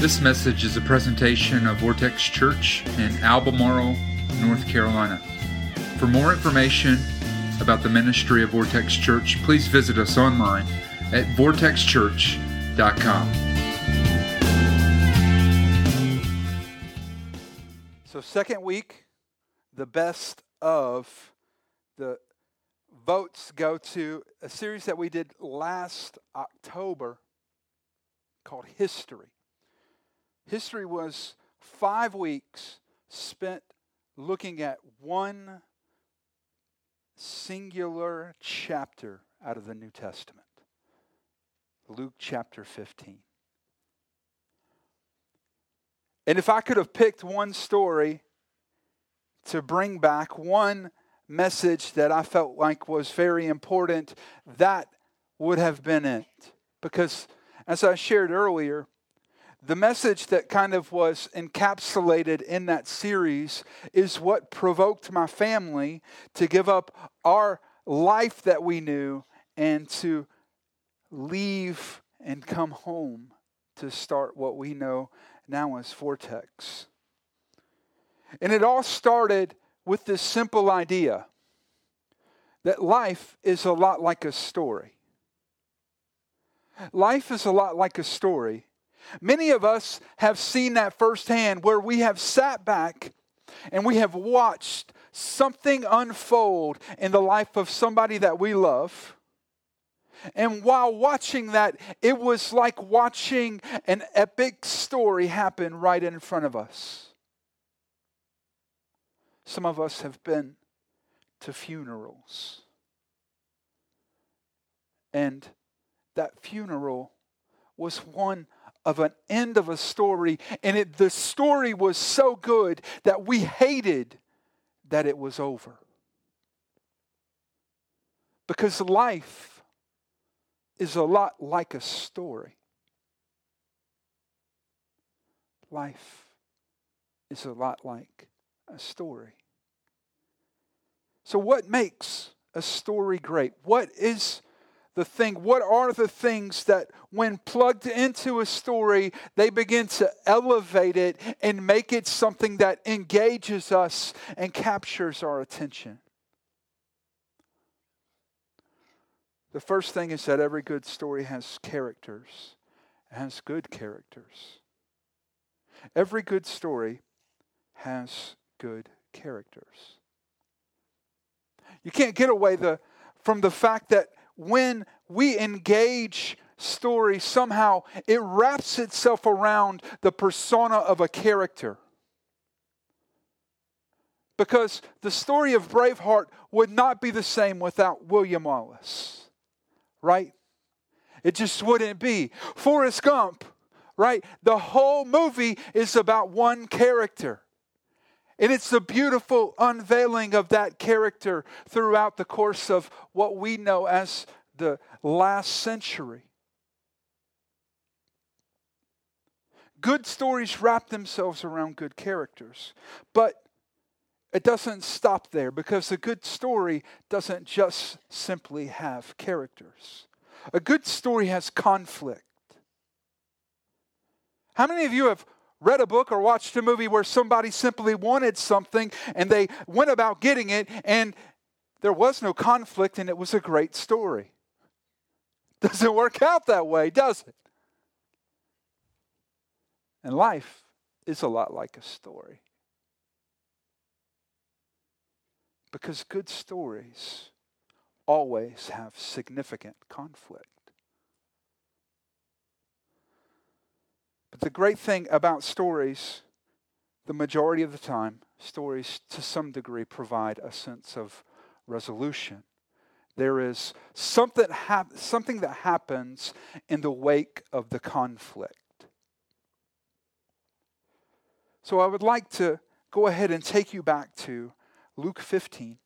This message is a presentation of Vortex Church in Albemarle, North Carolina. For more information about the ministry of Vortex Church, please visit us online at vortexchurch.com. So, second week, the best of the votes go to a series that we did last October called History. History was five weeks spent looking at one singular chapter out of the New Testament Luke chapter 15. And if I could have picked one story to bring back, one message that I felt like was very important, that would have been it. Because, as I shared earlier, the message that kind of was encapsulated in that series is what provoked my family to give up our life that we knew and to leave and come home to start what we know now as Vortex. And it all started with this simple idea that life is a lot like a story. Life is a lot like a story. Many of us have seen that firsthand where we have sat back and we have watched something unfold in the life of somebody that we love. And while watching that, it was like watching an epic story happen right in front of us. Some of us have been to funerals. And that funeral was one of an end of a story, and it, the story was so good that we hated that it was over. Because life is a lot like a story. Life is a lot like a story. So, what makes a story great? What is the thing? What are the things that, when plugged into a story, they begin to elevate it and make it something that engages us and captures our attention? The first thing is that every good story has characters, has good characters. Every good story has good characters. You can't get away the, from the fact that when we engage story, somehow it wraps itself around the persona of a character. Because the story of Braveheart would not be the same without William Wallace, right? It just wouldn't be. Forrest Gump, right? The whole movie is about one character. And it's the beautiful unveiling of that character throughout the course of what we know as the last century. Good stories wrap themselves around good characters. But it doesn't stop there because a good story doesn't just simply have characters. A good story has conflict. How many of you have read a book or watched a movie where somebody simply wanted something and they went about getting it and there was no conflict and it was a great story. Doesn't work out that way, does it? And life is a lot like a story. Because good stories always have significant conflict. But the great thing about stories, the majority of the time, stories to some degree provide a sense of resolution. There is something, hap- something that happens in the wake of the conflict. So I would like to go ahead and take you back to Luke 15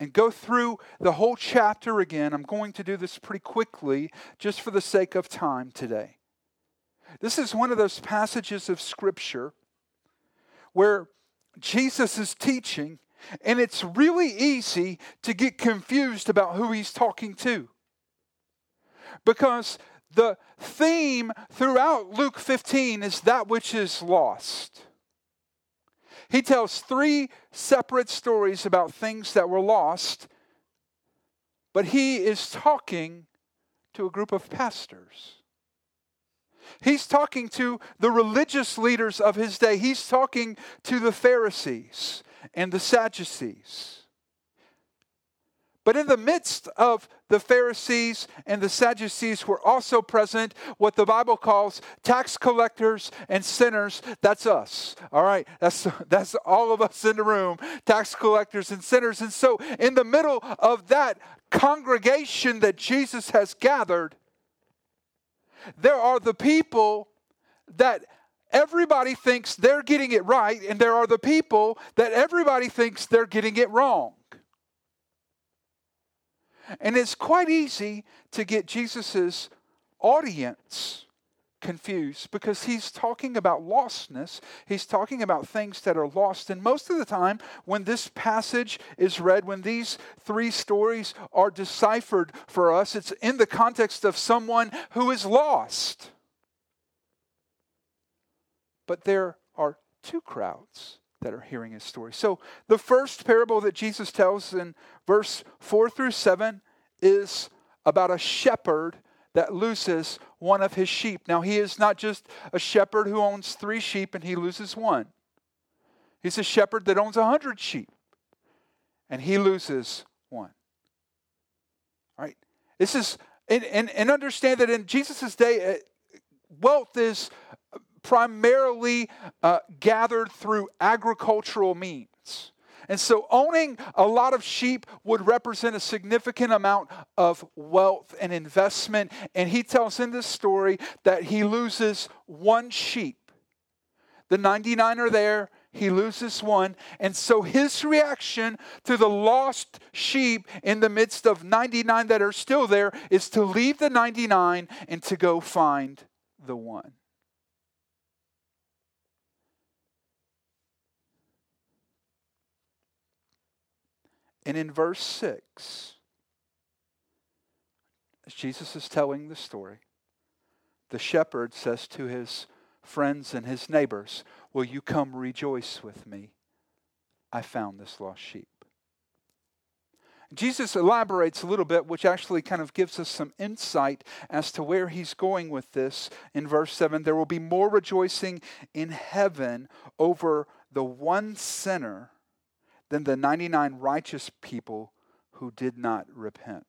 and go through the whole chapter again. I'm going to do this pretty quickly just for the sake of time today. This is one of those passages of Scripture where Jesus is teaching, and it's really easy to get confused about who he's talking to. Because the theme throughout Luke 15 is that which is lost. He tells three separate stories about things that were lost, but he is talking to a group of pastors. He's talking to the religious leaders of his day. He's talking to the Pharisees and the Sadducees. But in the midst of the Pharisees and the Sadducees were also present what the Bible calls tax collectors and sinners. That's us. All right. That's, that's all of us in the room, tax collectors and sinners. And so, in the middle of that congregation that Jesus has gathered, there are the people that everybody thinks they're getting it right, and there are the people that everybody thinks they're getting it wrong. And it's quite easy to get Jesus's audience confused because he's talking about lostness. He's talking about things that are lost. And most of the time, when this passage is read, when these three stories are deciphered for us, it's in the context of someone who is lost. But there are two crowds that are hearing his story. So, the first parable that Jesus tells in verse 4 through 7 is about a shepherd that loses one of his sheep. Now, he is not just a shepherd who owns three sheep and he loses one, he's a shepherd that owns a hundred sheep and he loses one. All right? This is, and, and, and understand that in Jesus' day, uh, wealth is primarily uh, gathered through agricultural means. And so, owning a lot of sheep would represent a significant amount of wealth and investment. And he tells in this story that he loses one sheep. The 99 are there, he loses one. And so, his reaction to the lost sheep in the midst of 99 that are still there is to leave the 99 and to go find the one. And in verse 6, as Jesus is telling the story, the shepherd says to his friends and his neighbors, Will you come rejoice with me? I found this lost sheep. Jesus elaborates a little bit, which actually kind of gives us some insight as to where he's going with this. In verse 7, there will be more rejoicing in heaven over the one sinner than the 99 righteous people who did not repent.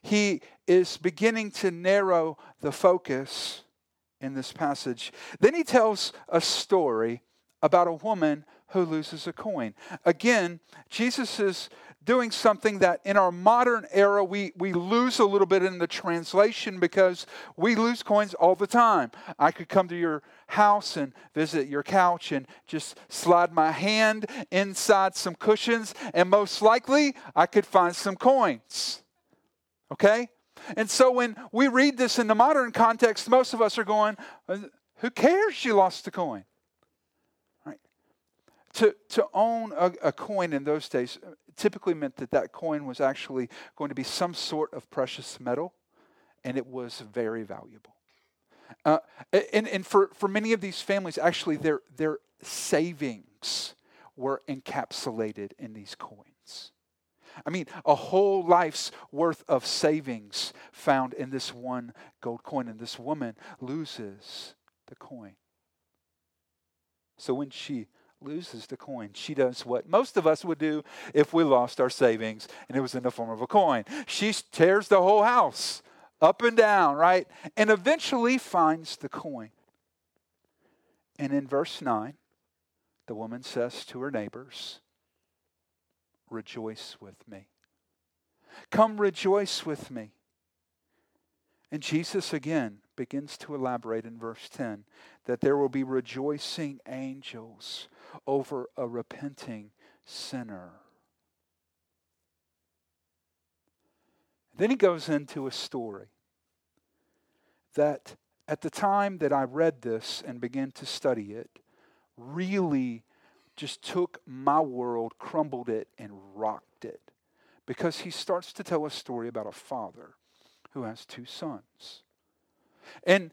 He is beginning to narrow the focus in this passage. Then he tells a story about a woman who loses a coin. Again, Jesus is doing something that in our modern era we, we lose a little bit in the translation because we lose coins all the time. I could come to your house and visit your couch and just slide my hand inside some cushions, and most likely I could find some coins. Okay? And so when we read this in the modern context, most of us are going, uh, Who cares you lost a coin? To, to own a, a, coin in those days typically meant that that coin was actually going to be some sort of precious metal, and it was very valuable. Uh, and and for, for many of these families, actually, their, their savings were encapsulated in these coins. I mean, a whole life's worth of savings found in this one gold coin, and this woman loses the coin. So when she loses the coin. She does what most of us would do if we lost our savings and it was in the form of a coin. She tears the whole house up and down, right? And eventually finds the coin. And in verse 9, the woman says to her neighbors, Rejoice with me. Come rejoice with me. And Jesus again begins to elaborate in verse 10 that there will be rejoicing angels over a repenting sinner. Then he goes into a story that at the time that I read this and began to study it, really just took my world, crumbled it, and rocked it. Because he starts to tell a story about a father who has two sons. And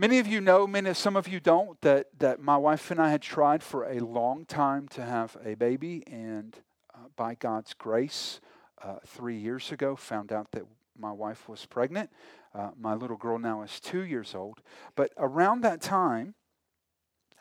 many of you know, many some of you don't, that, that my wife and I had tried for a long time to have a baby, and uh, by God's grace, uh, three years ago, found out that my wife was pregnant. Uh, my little girl now is two years old. But around that time,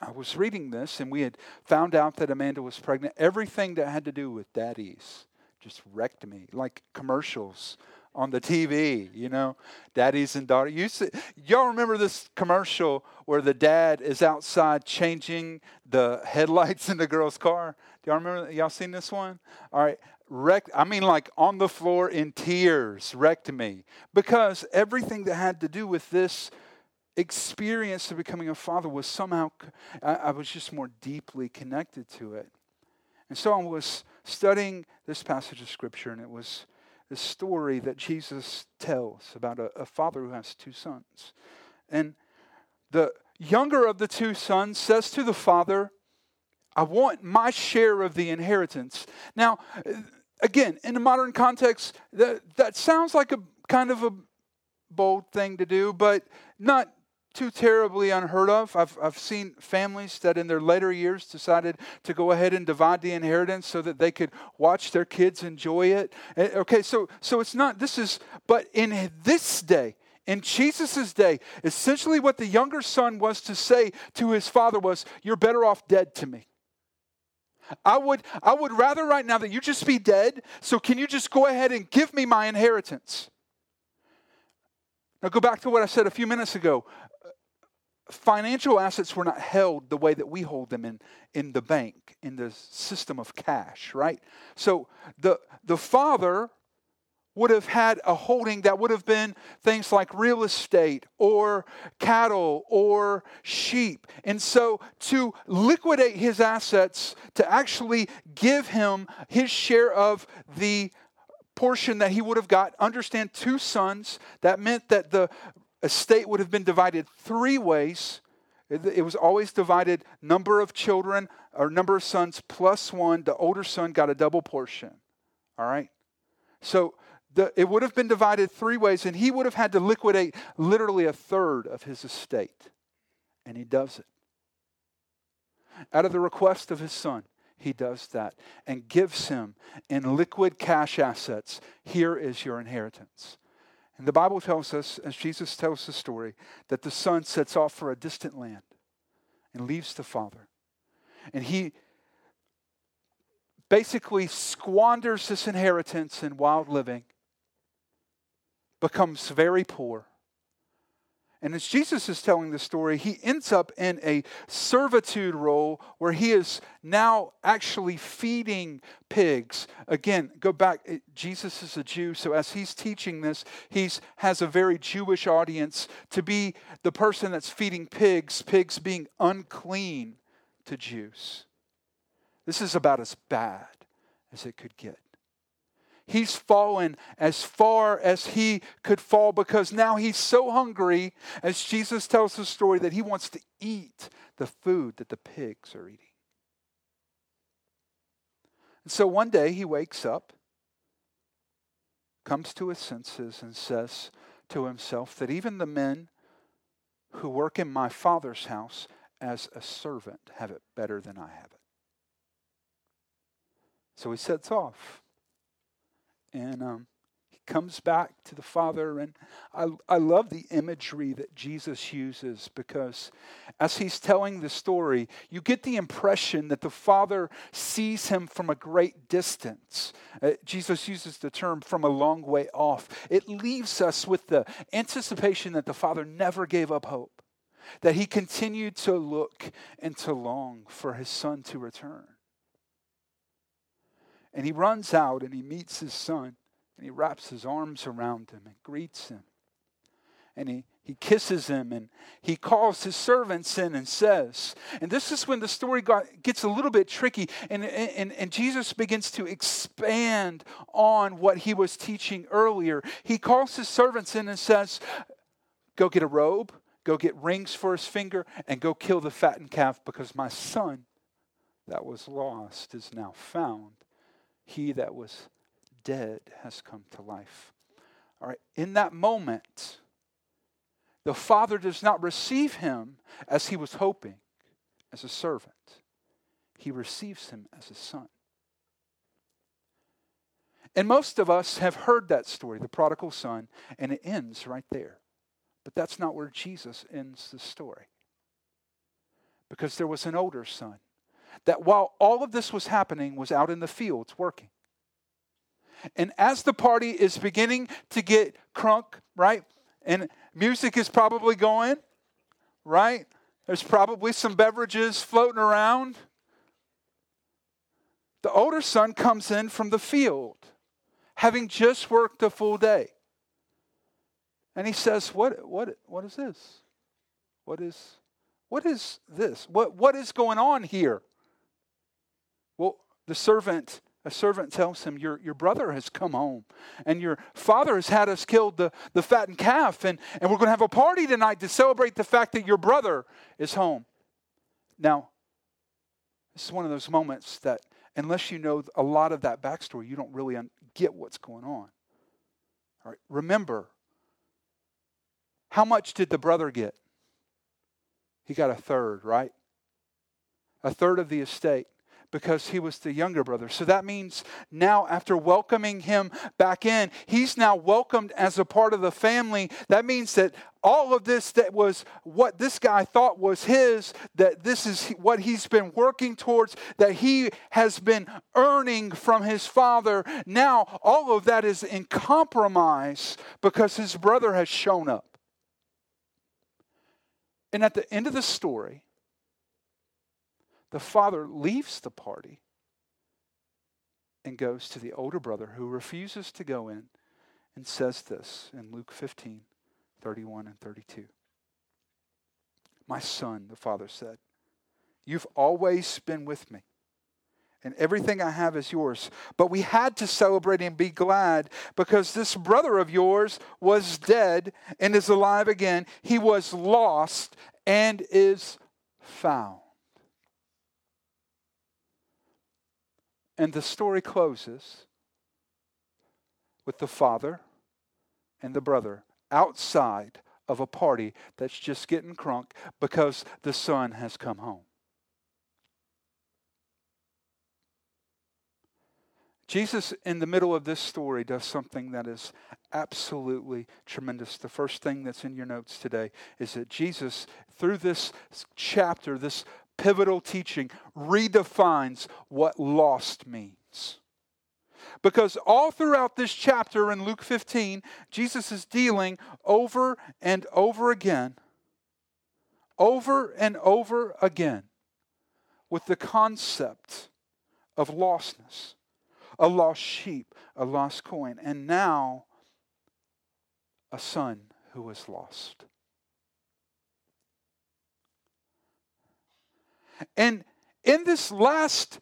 I was reading this, and we had found out that Amanda was pregnant. Everything that had to do with daddies just wrecked me, like commercials on the TV, you know, daddies and daughters. You see, y'all remember this commercial where the dad is outside changing the headlights in the girl's car? Do y'all remember? Y'all seen this one? All right. Wrecked, I mean, like on the floor in tears, wrecked me. Because everything that had to do with this experience of becoming a father was somehow, I, I was just more deeply connected to it. And so I was studying this passage of Scripture, and it was the story that Jesus tells about a, a father who has two sons. And the younger of the two sons says to the father, I want my share of the inheritance. Now, again, in a modern context, that, that sounds like a kind of a bold thing to do, but not too terribly unheard of. I've, I've seen families that in their later years decided to go ahead and divide the inheritance so that they could watch their kids enjoy it. Eh, okay, so, so it's not, this is, but in this day, in Jesus' day, essentially what the younger son was to say to his father was, You're better off dead to me. I would, I would rather right now that you just be dead, so can you just go ahead and give me my inheritance? Now, go back to what I said a few minutes ago financial assets were not held the way that we hold them in, in the bank, in the system of cash, right? So the, the father would have had a holding that would have been things like real estate or cattle or sheep. And so to liquidate his assets, to actually give him his share of the portion that he would have got, understand two sons, that meant that the estate would have been divided three ways. It was always divided number of children or number of sons plus one. The older son got a double portion. All right? So the, it would have been divided three ways, and he would have had to liquidate literally a third of his estate. And he does it. Out of the request of his son, he does that and gives him in liquid cash assets here is your inheritance. And the Bible tells us, as Jesus tells the story, that the son sets off for a distant land and leaves the father. And he basically squanders this inheritance in wild living, becomes very poor, and as Jesus is telling the story, he ends up in a servitude role where he is now actually feeding pigs. Again, go back, eh, Jesus is a Jew, so as he's teaching this, he has a very Jewish audience to be the person that's feeding pigs, pigs being unclean to Jews. This is about as bad as it could get. He's fallen as far as he could fall because now he's so hungry, as Jesus tells the story, that he wants to eat the food that the pigs are eating. And so one day he wakes up, comes to his senses, and says to himself that even the men who work in my father's house as a servant have it better than I have it. So he sets off and um, he comes back to the Father. And I, I love the imagery that Jesus uses because as he's telling the story, you get the impression that the Father sees him from a great distance. Uh, Jesus uses the term from a long way off. It leaves us with the anticipation that the Father never gave up hope, that he continued to look and to long for his Son to return. And he runs out and he meets his son and he wraps his arms around him and greets him. And he, he kisses him and he calls his servants in and says, and this is when the story got, gets a little bit tricky and, and, and Jesus begins to expand on what he was teaching earlier. He calls his servants in and says, Go get a robe, go get rings for his finger, and go kill the fattened calf because my son that was lost is now found he that was dead has come to life. All right, in that moment, the father does not receive him as he was hoping, as a servant. He receives him as a son. And most of us have heard that story, the prodigal son, and it ends right there. But that's not where Jesus ends the story. Because there was an older son that while all of this was happening was out in the fields working. And as the party is beginning to get crunk, right? And music is probably going, right? There's probably some beverages floating around. The older son comes in from the field, having just worked a full day. And he says, What, what, what is this? What is, what is this? What, what is going on here? Well, the servant, a servant tells him, Your, your brother has come home, and your father has had us killed the, the fattened calf, and, and we're going to have a party tonight to celebrate the fact that your brother is home. Now, this is one of those moments that, unless you know a lot of that backstory, you don't really un- get what's going on. All right, remember, how much did the brother get? He got a third, right? A third of the estate because he was the younger brother. So that means now, after welcoming him back in, he's now welcomed as a part of the family. That means that all of this that was what this guy thought was his, that this is what he's been working towards, that he has been earning from his father, now all of that is in compromise because his brother has shown up. And at the end of the story, the father leaves the party and goes to the older brother who refuses to go in and says this in Luke 15 31 and 32. My son, the father said, you've always been with me and everything I have is yours. But we had to celebrate and be glad because this brother of yours was dead and is alive again. He was lost and is found. And the story closes with the father and the brother outside of a party that's just getting crunk because the son has come home. Jesus, in the middle of this story, does something that is absolutely tremendous. The first thing that's in your notes today is that Jesus, through this chapter, this pivotal teaching redefines what lost means. Because all throughout this chapter in Luke 15, Jesus is dealing over and over again, over and over again, with the concept of lostness a lost sheep, a lost coin, and now a son who is lost. And in this last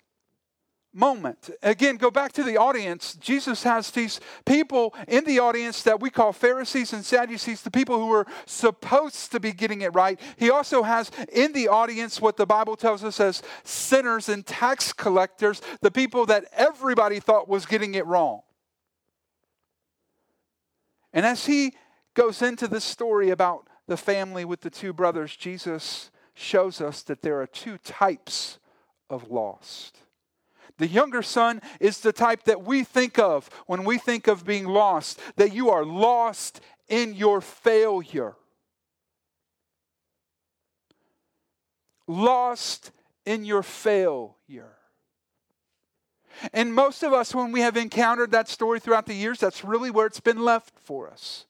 moment, again, go back to the audience. Jesus has these people in the audience that we call Pharisees and Sadducees, the people who are supposed to be getting it right. He also has in the audience what the Bible tells us as sinners and tax collectors, the people that everybody thought was getting it wrong. And as he goes into this story about the family with the two brothers, Jesus shows us that there are two types of lost. The younger son is the type that we think of when we think of being lost, that you are lost in your failure. Lost in your failure. And most of us, when we have encountered that story throughout the years, that's really where it's been left for us.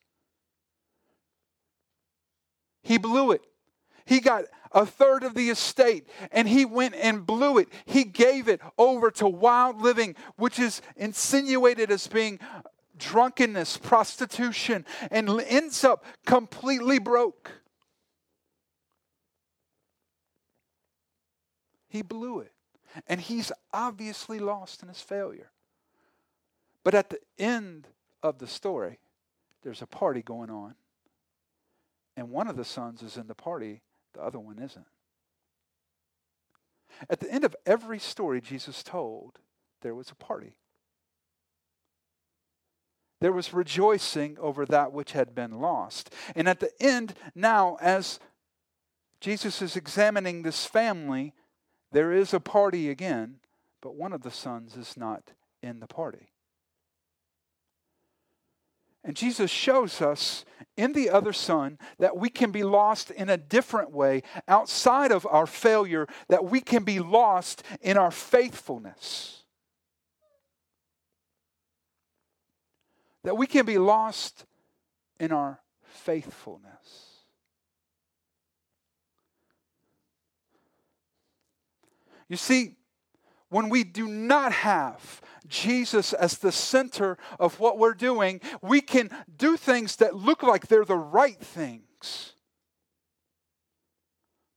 He blew it. He got a third of the estate and he went and blew it. He gave it over to wild living, which is insinuated as being drunkenness, prostitution, and ends up completely broke. He blew it. And he's obviously lost in his failure. But at the end of the story, there's a party going on. And one of the sons is in the party the other one isn't. At the end of every story Jesus told, there was a party. there was rejoicing over that which had been lost. And at the end, now, as Jesus is examining this family, there is a party again, but one of the sons is not in the party. And Jesus shows us in the other son that we can be lost in a different way outside of our failure, that we can be lost in our faithfulness. That we can be lost in our faithfulness. You see, when we do not have Jesus as the center of what we're doing, we can do things that look like they're the right things.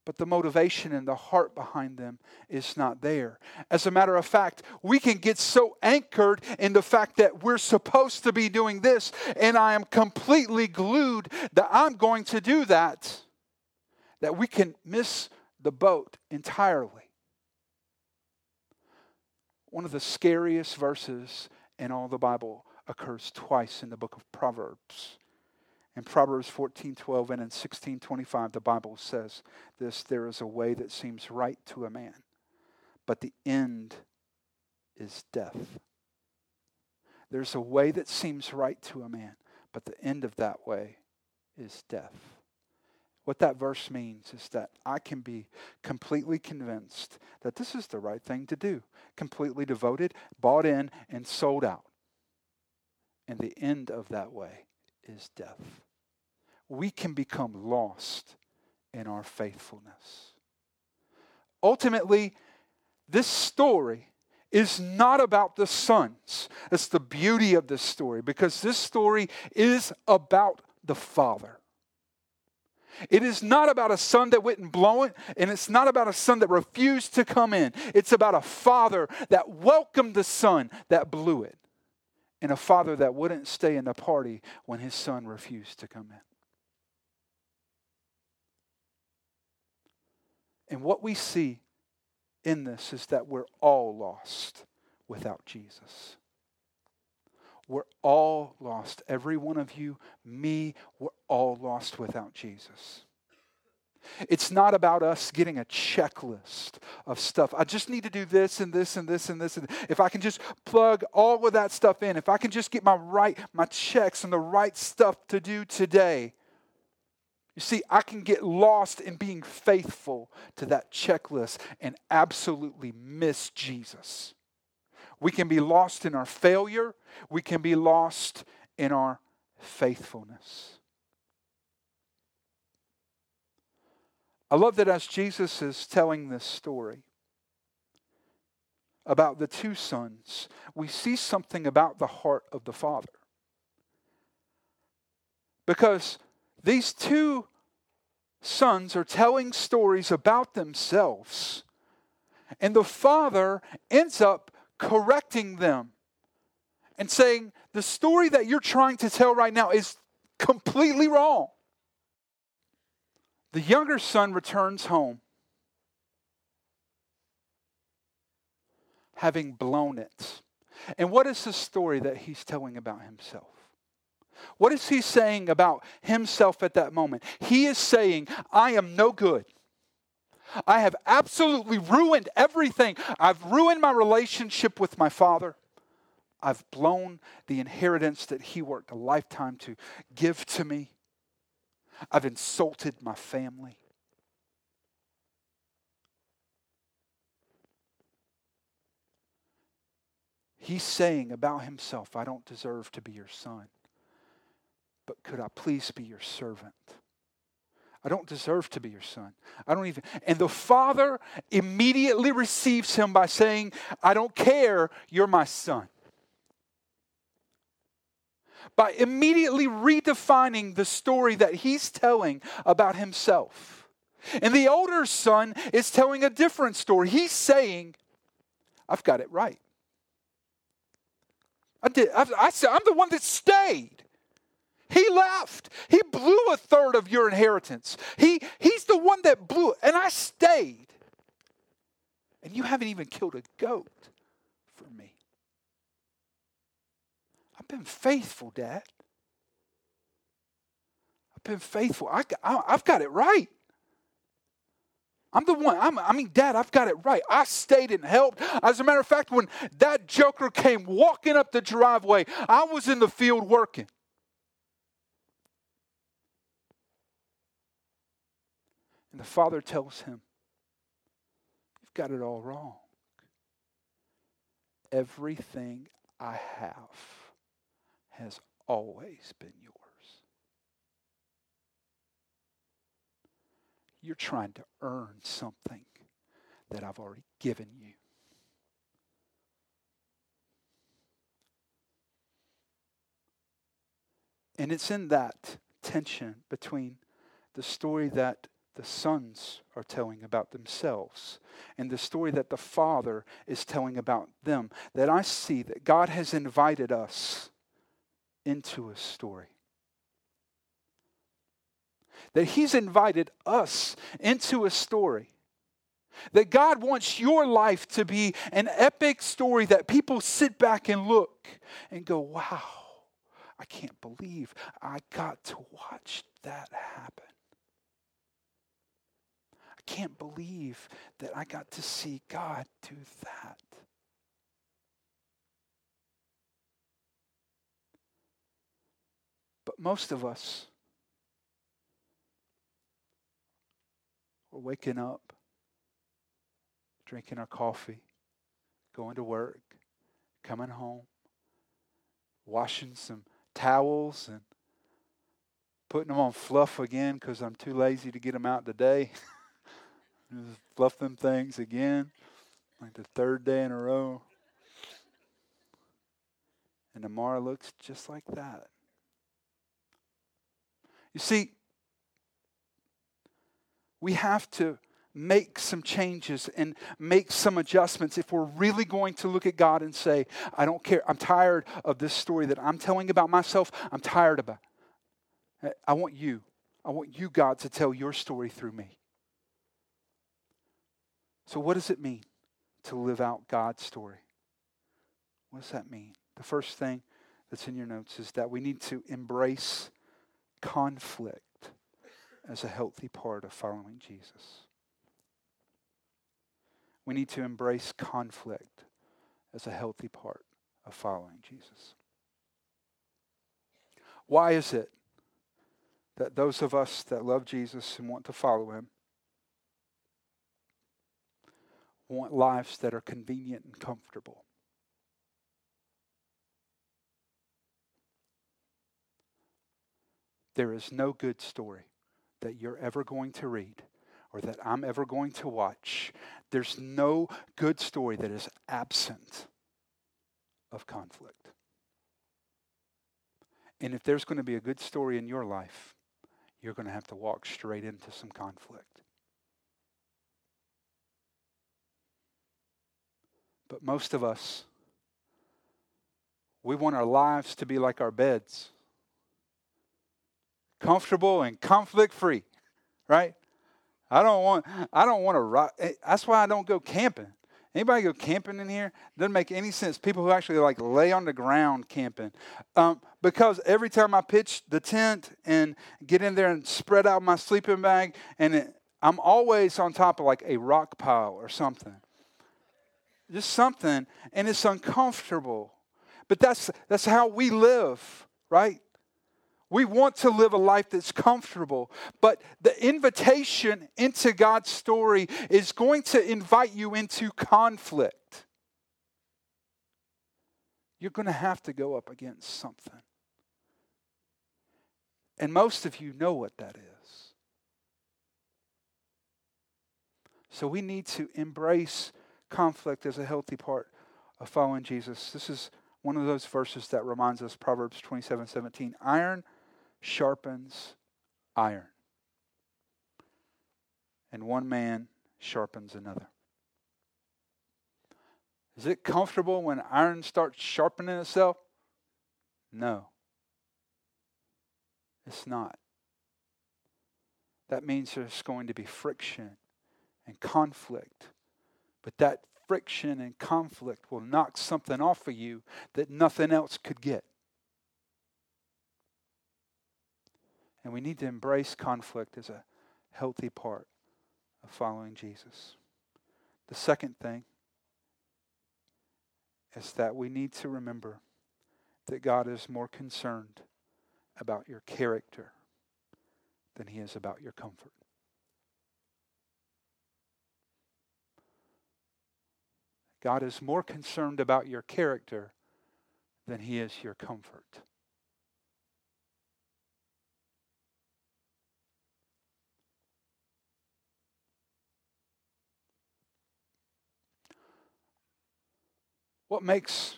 But the motivation and the heart behind them is not there. As a matter of fact, we can get so anchored in the fact that we're supposed to be doing this, and I am completely glued that I'm going to do that, that we can miss the boat entirely one of the scariest verses in all the Bible occurs twice in the book of Proverbs. In Proverbs 14 12 and in 16 25, the Bible says this there is a way that seems right to a man, but the end is death. There's a way that seems right to a man, but the end of that way is death. What that verse means is that I can be completely convinced that this is the right thing to do, completely devoted, bought in, and sold out. And the end of that way is death. We can become lost in our faithfulness. Ultimately, this story is not about the sons. It's the beauty of this story because this story is about the Father. It is not about a son that wouldn't blow it, and it's not about a son that refused to come in. It's about a father that welcomed the son that blew it, and a father that wouldn't stay in the party when his son refused to come in. And what we see in this is that we're all lost without Jesus. We're all lost. Every one of you, me, we're all lost without Jesus. It's not about us getting a checklist of stuff. I just need to do this and this and this and this. And if I can just plug all of that stuff in, if I can just get my right, my checks and the right stuff to do today. You see, I can get lost in being faithful to that checklist and absolutely miss Jesus. We can be lost in our failure. We can be lost in our faithfulness. I love that as Jesus is telling this story about the two sons, we see something about the heart of the Father. Because these two sons are telling stories about themselves, and the Father ends up correcting them and saying, the story that you're trying to tell right now is completely wrong. The younger son returns home having blown it. And what is the story that he's telling about himself? What is he saying about himself at that moment? He is saying, I am no good. I have absolutely ruined everything. I've ruined my relationship with my father. I've blown the inheritance that he worked a lifetime to give to me. I've insulted my family. He's saying about himself, I don't deserve to be your son, but could I please be your servant? I don't deserve to be your son. I don't even. And the father immediately receives him by saying, I don't care, you're my son. By immediately redefining the story that he's telling about himself. And the older son is telling a different story. He's saying, I've got it right. I did. I, I, I'm the one that stayed. He left. He blew a third of your inheritance. He, he's the one that blew it, and I stayed. And you haven't even killed a goat for me. I've been faithful, Dad. I've been faithful. I, I, I've got it right. I'm the one. I'm, i mean, Dad, I've got it right. I stayed and helped. As a matter of fact, when that joker came walking up the driveway, I was in the field working. And the father tells him, You've got it all wrong. Everything I have has always been yours. You're trying to earn something that I've already given you. And it's in that tension between the story that the sons are telling about themselves and the story that the Father is telling about them that I see that God has invited us into a story. That He's invited us into a story. That God wants your life to be an epic story that people sit back and look and go, wow, I can't believe I got to watch that happen can't believe that I got to see God do that. But most of us, we're waking up, drinking our coffee, going to work, coming home, washing some towels and putting them on fluff again because I'm too lazy to get them out today. fluff them things again, like the third day in a row. And tomorrow looks just like that. You see, we have to make some changes and make some adjustments if we're really going to look at God and say, I don't care. I'm tired of this story that I'm telling about myself. I'm tired of it. I want you. I want you, God, to tell your story through me. So, what does it mean to live out God's story? What does that mean? The first thing that's in your notes is that we need to embrace conflict as a healthy part of following Jesus. We need to embrace conflict as a healthy part of following Jesus. Why is it that those of us that love Jesus and want to follow him want lives that are convenient and comfortable. There is no good story that you're ever going to read or that I'm ever going to watch. There's no good story that is absent of conflict. And if there's going to be a good story in your life, you're going to have to walk straight into some conflict. But most of us, we want our lives to be like our beds comfortable and conflict free, right? I don't want, I don't want to rock. Eh, that's why I don't go camping. Anybody go camping in here? Doesn't make any sense. People who actually like lay on the ground camping. Um, because every time I pitch the tent and get in there and spread out my sleeping bag, and it, I'm always on top of like a rock pile or something just something, and it's uncomfortable. But that's, that's how we live, right? We want to live a life that's comfortable, but the invitation into God's story is going to invite you into conflict. You're going to have to go up against something. And most of you know what that is. So we need to embrace conflict is a healthy part of following Jesus. This is one of those verses that reminds us Proverbs 27 17. Iron sharpens iron, and one man sharpens another. Is it comfortable when iron starts sharpening itself? No. It's not. That means there's going to be friction and conflict but that friction and conflict will knock something off of you that nothing else could get. And we need to embrace conflict as a healthy part of following Jesus. The second thing is that we need to remember that God is more concerned about your character than he is about your comfort. God is more concerned about your character than he is your comfort. What makes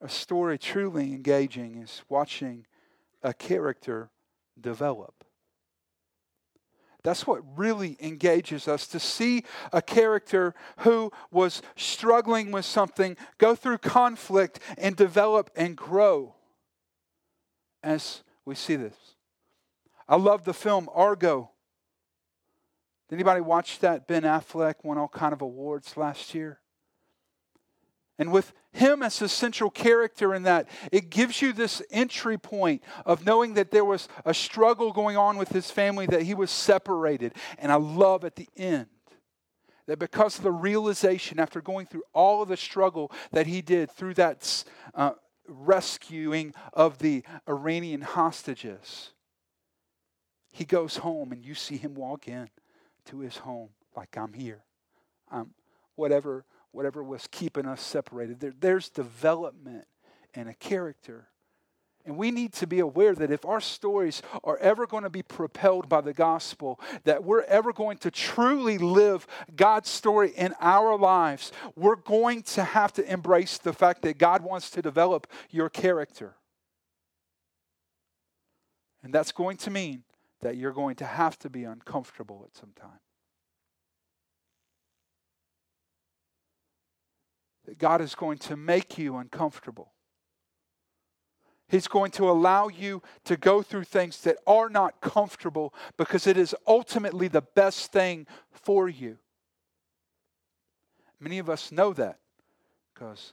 a story truly engaging is watching a character develop. That's what really engages us to see a character who was struggling with something go through conflict and develop and grow as we see this. I love the film Argo. Did anybody watch that? Ben Affleck won all kind of awards last year. And with him as the central character in that, it gives you this entry point of knowing that there was a struggle going on with his family, that he was separated. And I love at the end that because of the realization, after going through all of the struggle that he did through that uh, rescuing of the Iranian hostages, he goes home and you see him walk in to his home like, I'm here. I'm whatever whatever was keeping us separated. There, there's development and a character. And we need to be aware that if our stories are ever going to be propelled by the gospel, that we're ever going to truly live God's story in our lives, we're going to have to embrace the fact that God wants to develop your character. And that's going to mean that you're going to have to be uncomfortable at some time. That God is going to make you uncomfortable. He's going to allow you to go through things that are not comfortable because it is ultimately the best thing for you. Many of us know that because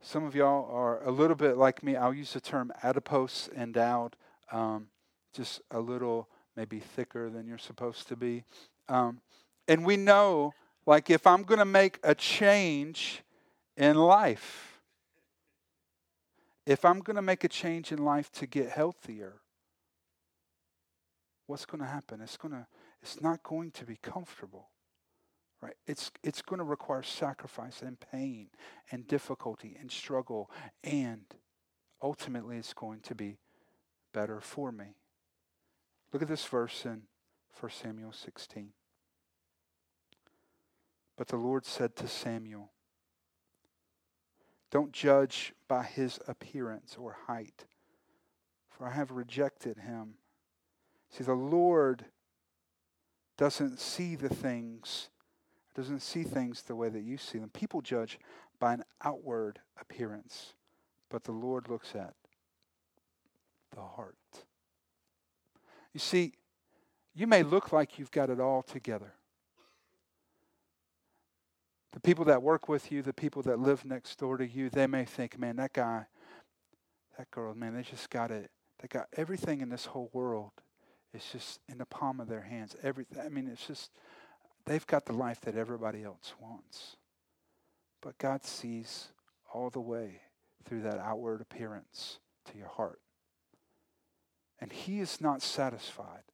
some of y'all are a little bit like me. I'll use the term adipose endowed, um, just a little maybe thicker than you're supposed to be. Um, and we know like if I'm going to make a change in life, if I'm going to make a change in life to get healthier, what's going to happen? It's going to it's not going to be comfortable. Right? It's it's going to require sacrifice and pain and difficulty and struggle and ultimately it's going to be better for me. Look at this verse in 1 Samuel 16. But the Lord said to Samuel, Don't judge by his appearance or height, for I have rejected him. See, the Lord doesn't see the things, doesn't see things the way that you see them. People judge by an outward appearance, but the Lord looks at the heart. You see, you may look like you've got it all together. The people that work with you, the people that live next door to you, they may think, man, that guy, that girl, man, they just got it. They got everything in this whole world. It's just in the palm of their hands. Everything. I mean, it's just they've got the life that everybody else wants. But God sees all the way through that outward appearance to your heart. And He is not satisfied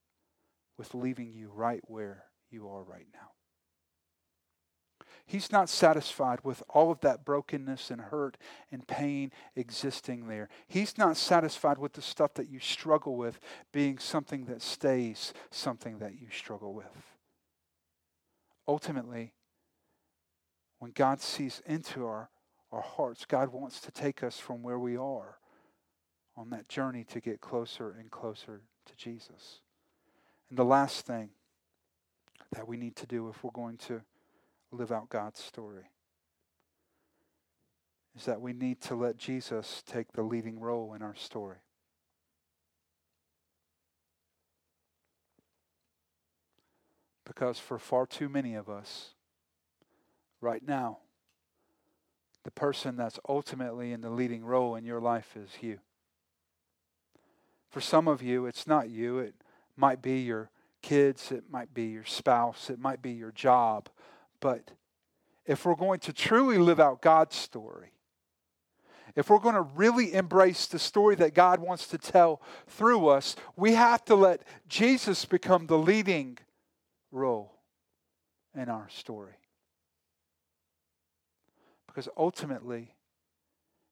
with leaving you right where you are right now. He's not satisfied with all of that brokenness and hurt and pain existing there. He's not satisfied with the stuff that you struggle with being something that stays something that you struggle with. Ultimately, when God sees into our, our hearts, God wants to take us from where we are on that journey to get closer and closer to Jesus. And the last thing that we need to do if we're going to live out God's story is that we need to let Jesus take the leading role in our story. Because for far too many of us, right now, the person that's ultimately in the leading role in your life is you. For some of you, it's not you. It might be your kids, it might be your spouse, it might be your job. But if we're going to truly live out God's story, if we're going to really embrace the story that God wants to tell through us, we have to let Jesus become the leading role in our story. Because ultimately,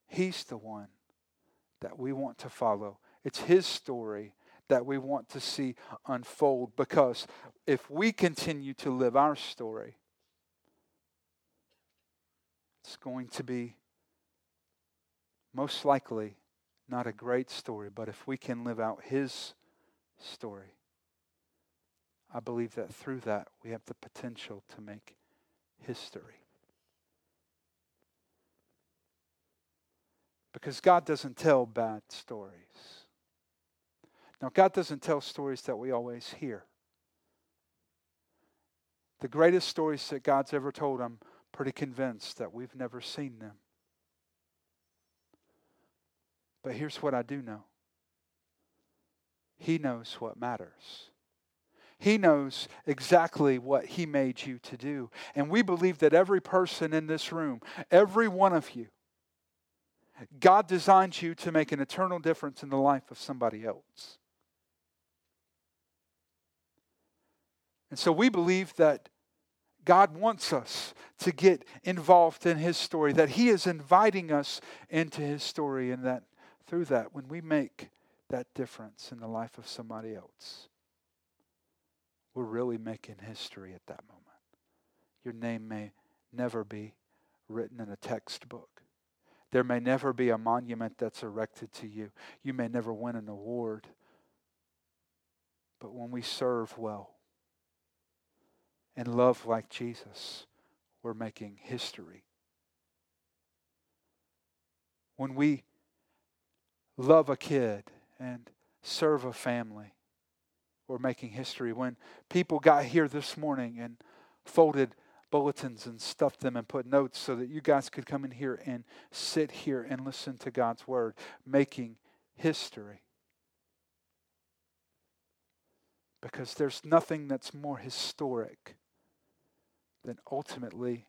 He's the one that we want to follow. It's His story that we want to see unfold. Because if we continue to live our story, it's going to be most likely not a great story, but if we can live out His story, I believe that through that we have the potential to make history. Because God doesn't tell bad stories. Now, God doesn't tell stories that we always hear. The greatest stories that God's ever told, I'm pretty convinced that we've never seen them. But here's what I do know He knows what matters. He knows exactly what He made you to do. And we believe that every person in this room, every one of you, God designed you to make an eternal difference in the life of somebody else. And so we believe that God wants us to get involved in His story, that He is inviting us into His story, and that through that, when we make that difference in the life of somebody else, we're really making history at that moment. Your name may never be written in a textbook. There may never be a monument that's erected to you. You may never win an award. But when we serve well and love like Jesus, we're making history. When we love a kid and serve a family. We're making history. When people got here this morning and folded bulletins and stuffed them and put notes so that you guys could come in here and sit here and listen to God's word, making history. Because there's nothing that's more historic than ultimately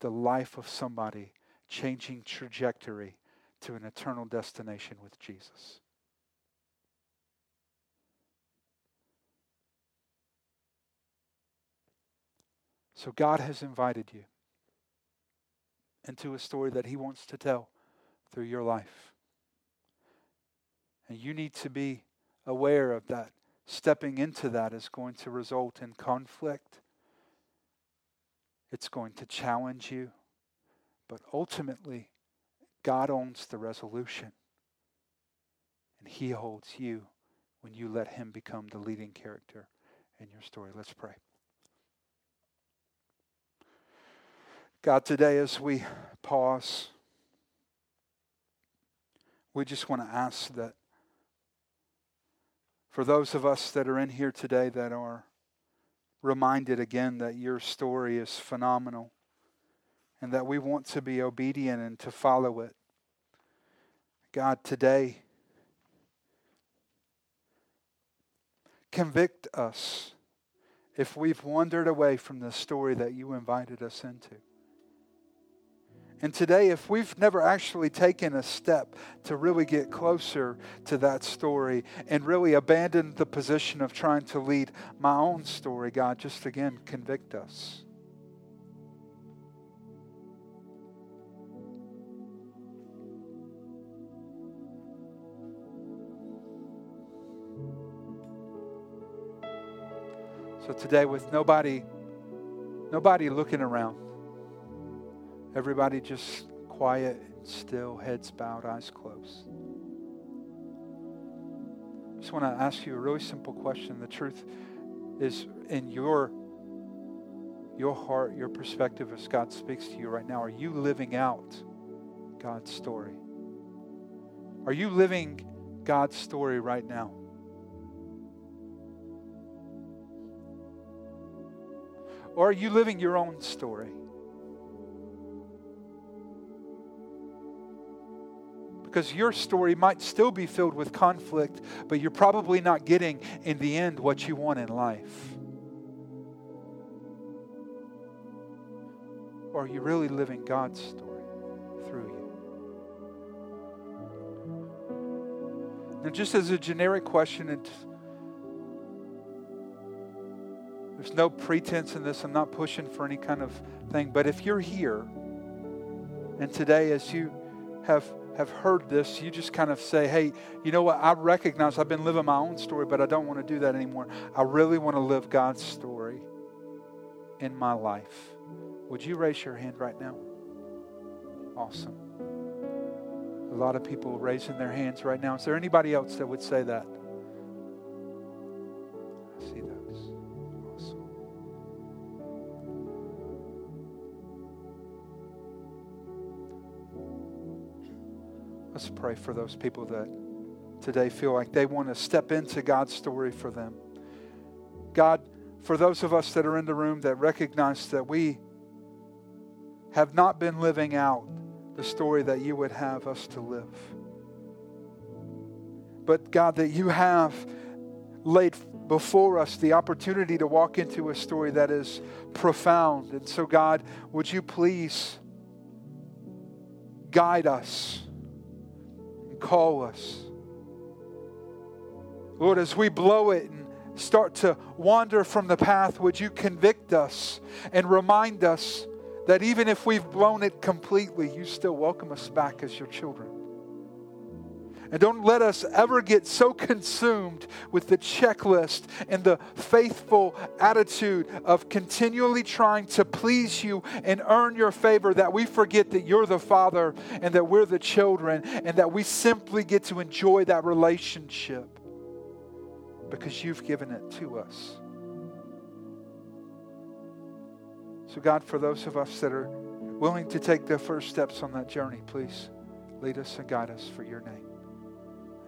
the life of somebody changing trajectory to an eternal destination with Jesus. So God has invited you into a story that He wants to tell through your life. And you need to be aware of that. Stepping into that is going to result in conflict, it's going to challenge you, but ultimately, God owns the resolution. And He holds you when you let Him become the leading character in your story. Let's pray. God, today as we pause, we just want to ask that for those of us that are in here today that are reminded again that your story is phenomenal and that we want to be obedient and to follow it. God, today, convict us if we've wandered away from the story that you invited us into. And today, if we've never actually taken a step to really get closer to that story and really abandoned the position of trying to lead my own story, God, just again convict us. So today, with nobody, nobody looking around, everybody just quiet and still, heads bowed, eyes closed. I just want to ask you a really simple question. The truth is in your your heart, your perspective as God speaks to you right now. Are you living out God's story? Are you living God's story right now? Or are you living your own story? Because your story might still be filled with conflict, but you're probably not getting in the end what you want in life. Or are you really living God's story through you? Now, just as a generic question, and there's no pretense in this, I'm not pushing for any kind of thing, but if you're here and today, as you have have heard this, you just kind of say, hey, you know what? I recognize I've been living my own story, but I don't want to do that anymore. I really want to live God's story in my life. Would you raise your hand right now? Awesome. A lot of people raising their hands right now. Is there anybody else that would say that? Let's pray for those people that today feel like they want to step into God's story for them. God, for those of us that are in the room that recognize that we have not been living out the story that you would have us to live. But God, that you have laid before us the opportunity to walk into a story that is profound. And so, God, would you please guide us call us? Lord, as we blow it and start to wander from the path, would you convict us and remind us that even if we've blown it completely, you still welcome us back as your children. And don't let us ever get so consumed with the checklist and the faithful attitude of continually trying to please you and earn your favor that we forget that you're the Father and that we're the children and that we simply get to enjoy that relationship because you've given it to us. So, God, for those of us that are willing to take the first steps on that journey, please lead us and guide us for your name.